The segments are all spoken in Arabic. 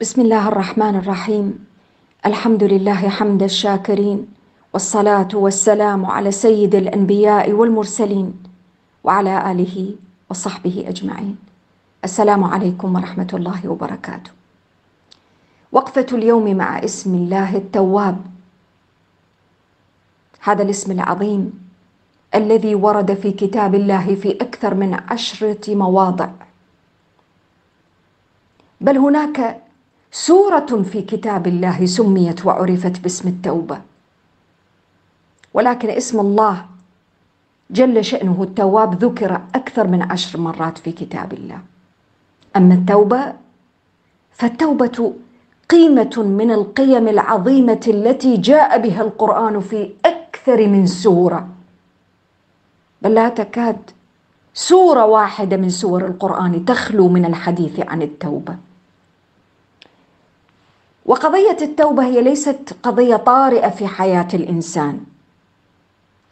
بسم الله الرحمن الرحيم. الحمد لله حمد الشاكرين والصلاة والسلام على سيد الأنبياء والمرسلين وعلى آله وصحبه أجمعين. السلام عليكم ورحمة الله وبركاته. وقفة اليوم مع اسم الله التواب. هذا الاسم العظيم الذي ورد في كتاب الله في أكثر من عشرة مواضع. بل هناك سورة في كتاب الله سميت وعرفت باسم التوبة. ولكن اسم الله جل شأنه التواب ذكر أكثر من عشر مرات في كتاب الله. أما التوبة فالتوبة قيمة من القيم العظيمة التي جاء بها القرآن في أكثر من سورة. بل لا تكاد سورة واحدة من سور القرآن تخلو من الحديث عن التوبة. وقضية التوبة هي ليست قضية طارئة في حياة الإنسان.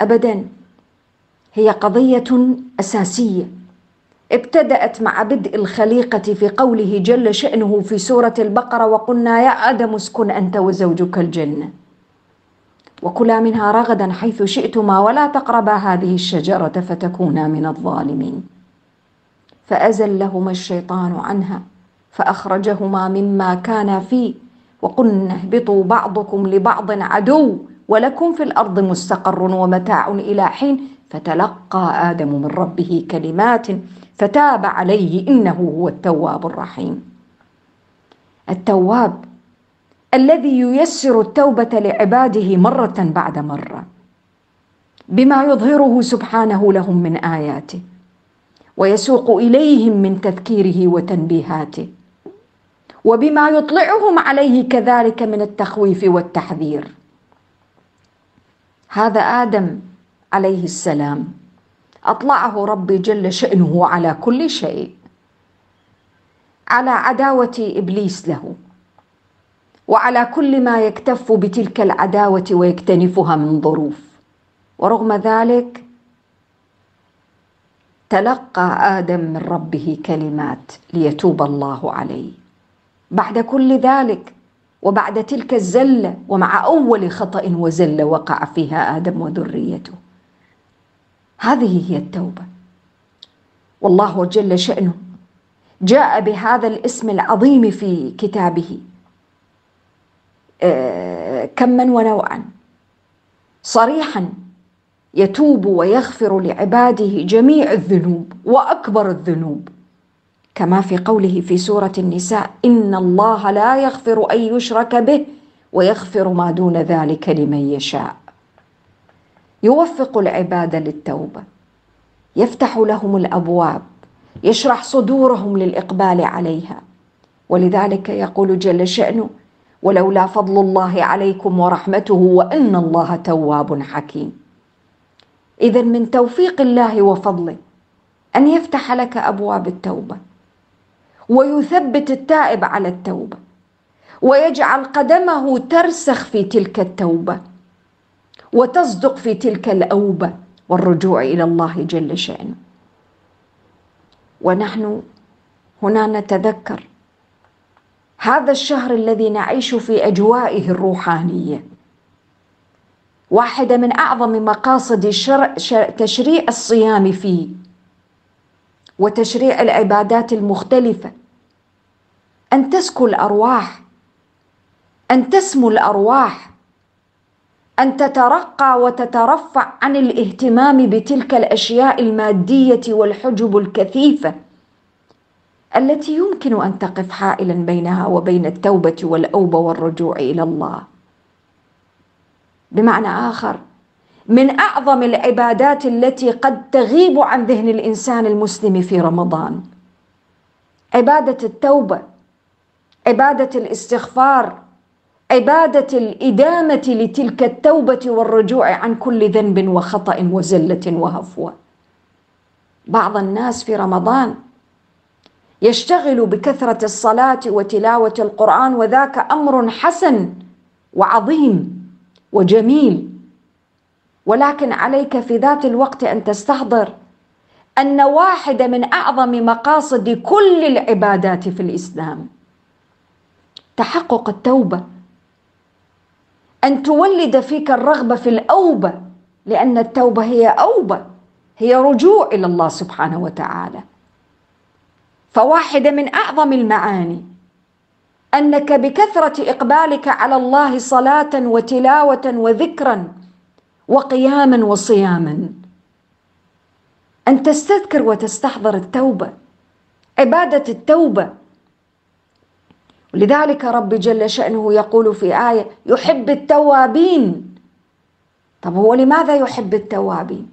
ابدا هي قضية أساسية. ابتدأت مع بدء الخليقة في قوله جل شأنه في سورة البقرة وقلنا يا آدم اسكن أنت وزوجك الجنة. وكلا منها رغدا حيث شئتما ولا تقربا هذه الشجرة فتكونا من الظالمين. فأزلهما الشيطان عنها فأخرجهما مما كانا فيه. وقلنا اهبطوا بعضكم لبعض عدو ولكم في الأرض مستقر ومتاع إلى حين فتلقى آدم من ربه كلمات فتاب عليه إنه هو التواب الرحيم. التواب الذي ييسر التوبة لعباده مرة بعد مرة بما يظهره سبحانه لهم من آياته ويسوق إليهم من تذكيره وتنبيهاته. وبما يطلعهم عليه كذلك من التخويف والتحذير. هذا آدم عليه السلام أطلعه ربي جل شأنه على كل شيء على عداوة إبليس له وعلى كل ما يكتف بتلك العداوة ويكتنفها من ظروف. ورغم ذلك تلقى آدم من ربه كلمات ليتوب الله عليه. بعد كل ذلك وبعد تلك الزلة ومع أول خطأ وزلة وقع فيها آدم وذريته. هذه هي التوبة. والله جل شأنه جاء بهذا الاسم العظيم في كتابه. آه، كما ونوعا. صريحا يتوب ويغفر لعباده جميع الذنوب وأكبر الذنوب. كما في قوله في سورة النساء ان الله لا يغفر ان يشرك به ويغفر ما دون ذلك لمن يشاء. يوفق العباد للتوبه يفتح لهم الأبواب يشرح صدورهم للإقبال عليها. ولذلك يقول جل شأنه ولولا فضل الله عليكم ورحمته وإن الله تواب حكيم. اذا من توفيق الله وفضله أن يفتح لك أبواب التوبة. ويثبت التائب على التوبة ويجعل قدمه ترسخ في تلك التوبة وتصدق في تلك الأوبة والرجوع إلى الله جل شأنه. ونحن هنا نتذكر هذا الشهر الذي نعيش في أجوائه الروحانية. واحدة من أعظم مقاصد شرع تشريع الصيام فيه وتشريع العبادات المختلفة أن تسكو الأرواح أن تسمو الأرواح أن تترقى وتترفع عن الاهتمام بتلك الأشياء المادية والحجب الكثيفه التي يمكن أن تقف حائلا بينها وبين التوبة والاوبه والرجوع إلى الله. بمعنى آخر من أعظم العبادات التي قد تغيب عن ذهن الإنسان المسلم في رمضان عبادة التوبة عبادة الاستغفار عبادة الإدامة لتلك التوبة والرجوع عن كل ذنب وخطأ وزلة وهفوة. بعض الناس في رمضان يشتغل بكثرة الصلاة وتلاوة القرآن وذاك أمر حسن وعظيم وجميل. ولكن عليك في ذات الوقت أن تستحضر أن واحدة من أعظم مقاصد كل العبادات في الإسلام تحقق التوبة. أن تولد فيك الرغبة في الأوبة لأن التوبة هي أوبة هي رجوع إلى الله سبحانه وتعالى. فواحده من أعظم المعاني أنك بكثرة إقبالك على الله صلاة وتلاوة وذكرا وقياما وصياما. أن تستذكر وتستحضر التوبة عبادة التوبة ولذلك رب جل شأنه يقول في آية يحب التوابين. طب هو لماذا يحب التوابين؟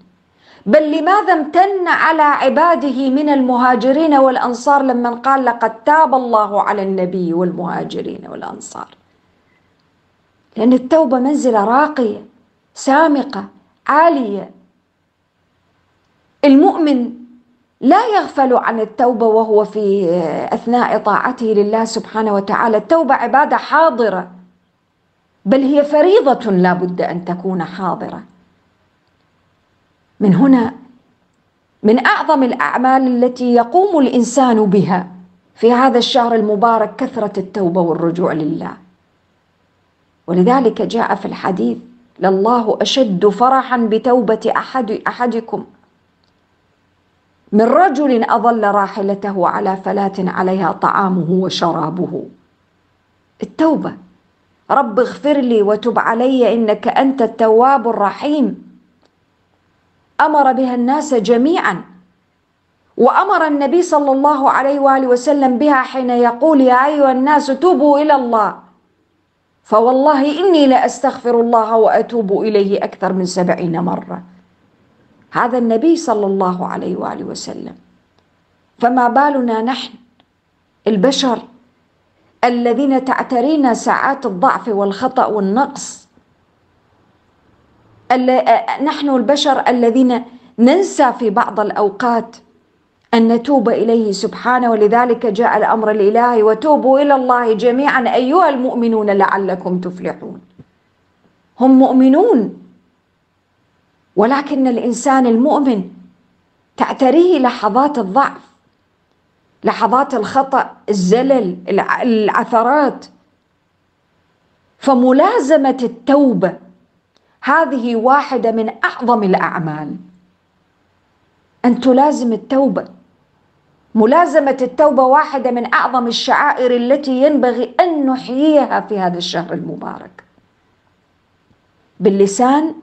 بل لماذا امتن على عباده من المهاجرين والأنصار لما قال لقد تاب الله على النبي والمهاجرين والأنصار لأن التوبة منزلة راقية سامقة عالية. المؤمن لا يغفل عن التوبة وهو في أثناء طاعته لله سبحانه وتعالى. التوبة عبادة حاضرة بل هي فريضة لا بد أن تكون حاضرة. من هنا من أعظم الأعمال التي يقوم الإنسان بها في هذا الشهر المبارك كثرة التوبة والرجوع لله. ولذلك جاء في الحديث لله أشد فرحا بتوبة أحد أحدكم من رجل اضل راحلته على فلاة عليها طعامه وشرابه. التوبة. رب اغفر لي وتب علي إنك أنت التواب الرحيم. أمر بها الناس جميعا. وأمر النبي صلى الله عليه وآله وسلم بها حين يقول يا أيها الناس توبوا إلى الله. فوالله إني لأستغفر الله وأتوب إليه أكثر من سبعين مرة. هذا النبي صلى الله عليه وآله وسلم. فما بالنا نحن البشر الذين تعترينا ساعات الضعف والخطأ والنقص. نحن البشر الذين ننسى في بعض الأوقات أن نتوب إليه سبحانه ولذلك جاء الأمر الإلهي وتوبوا إلى الله جميعا أيها المؤمنون لعلكم تفلحون. هم مؤمنون ولكن الإنسان المؤمن تعتريه لحظات الضعف لحظات الخطأ الزلل العثرات فملازمة التوبة هذه واحدة من أعظم الأعمال. أن تلازم التوبة. ملازمة التوبة واحدة من أعظم الشعائر التي ينبغي أن نحييها في هذا الشهر المبارك. باللسان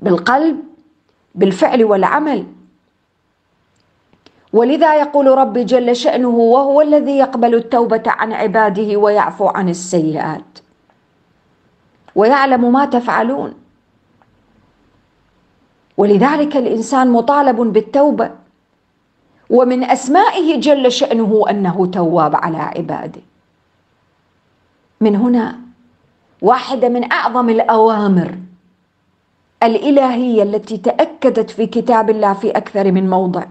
بالقلب بالفعل والعمل. ولذا يقول ربي جل شأنه وهو الذي يقبل التوبة عن عباده ويعفو عن السيئات. ويعلم ما تفعلون. ولذلك الإنسان مطالب بالتوبة. ومن أسمائه جل شأنه أنه تواب على عباده. من هنا واحدة من أعظم الأوامر الإلهية التي تأكدت في كتاب الله في أكثر من موضع.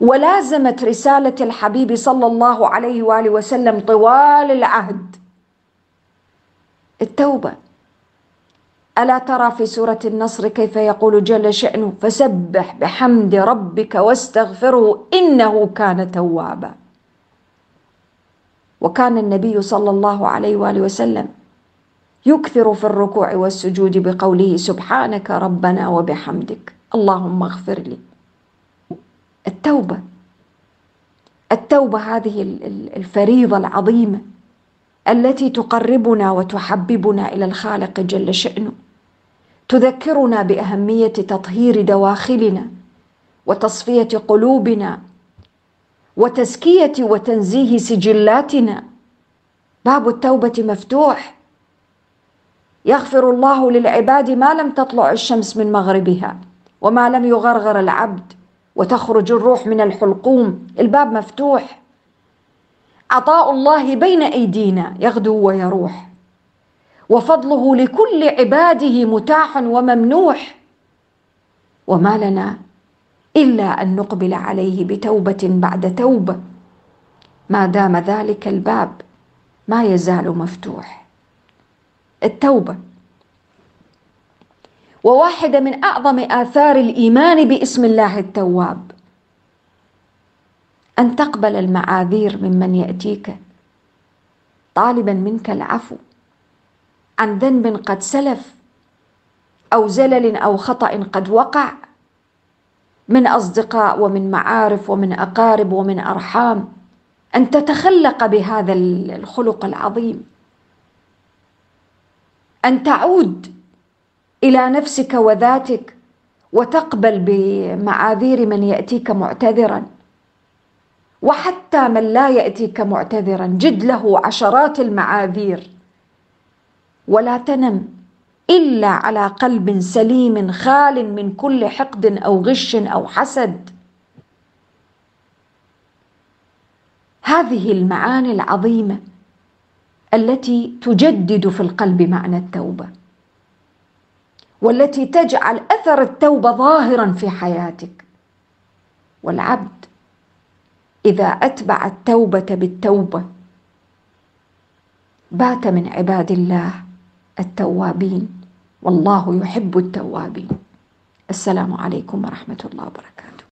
ولازمت رسالة الحبيب صلى الله عليه وآله وسلم طوال العهد. التوبة. ألا ترى في سورة النصر كيف يقول جل شأنه؟ فسبح بحمد ربك واستغفره إنه كان توابا. وكان النبي صلى الله عليه وآله وسلم يكثر في الركوع والسجود بقوله سبحانك ربنا وبحمدك. اللهم اغفر لي. التوبة. التوبة هذه الفريضة العظيمة التي تقربنا وتحببنا إلى الخالق جل شأنه. تذكرنا بأهمية تطهير دواخلنا وتصفية قلوبنا وتزكية وتنزيه سجلاتنا. باب التوبة مفتوح. يغفر الله للعباد ما لم تطلع الشمس من مغربها وما لم يغرغر العبد وتخرج الروح من الحلقوم. الباب مفتوح. عطاء الله بين أيدينا يغدو ويروح. وفضله لكل عباده متاح وممنوح. وما لنا إلا أن نقبل عليه بتوبة بعد توبة. ما دام ذلك الباب ما يزال مفتوح. التوبة. وواحدة من أعظم آثار الإيمان باسم الله التواب. أن تقبل المعاذير ممن يأتيك. طالبا منك العفو. عن ذنب قد سلف. أو زلل أو خطأ قد وقع. من أصدقاء ومن معارف ومن أقارب ومن أرحام. أن تتخلق بهذا الخلق العظيم. أن تعود إلى نفسك وذاتك وتقبل بمعاذير من يأتيك معتذرا. وحتى من لا يأتيك معتذرا جد له عشرات المعاذير. ولا تنم إلا على قلب سليم خال من كل حقد أو غش أو حسد. هذه المعاني العظيمة التي تجدد في القلب معنى التوبة والتي تجعل أثر التوبة ظاهرا في حياتك. والعبد إذا أتبع التوبة بالتوبة بات من عباد الله التوابين والله يحب التوابين. السلام عليكم ورحمة الله وبركاته.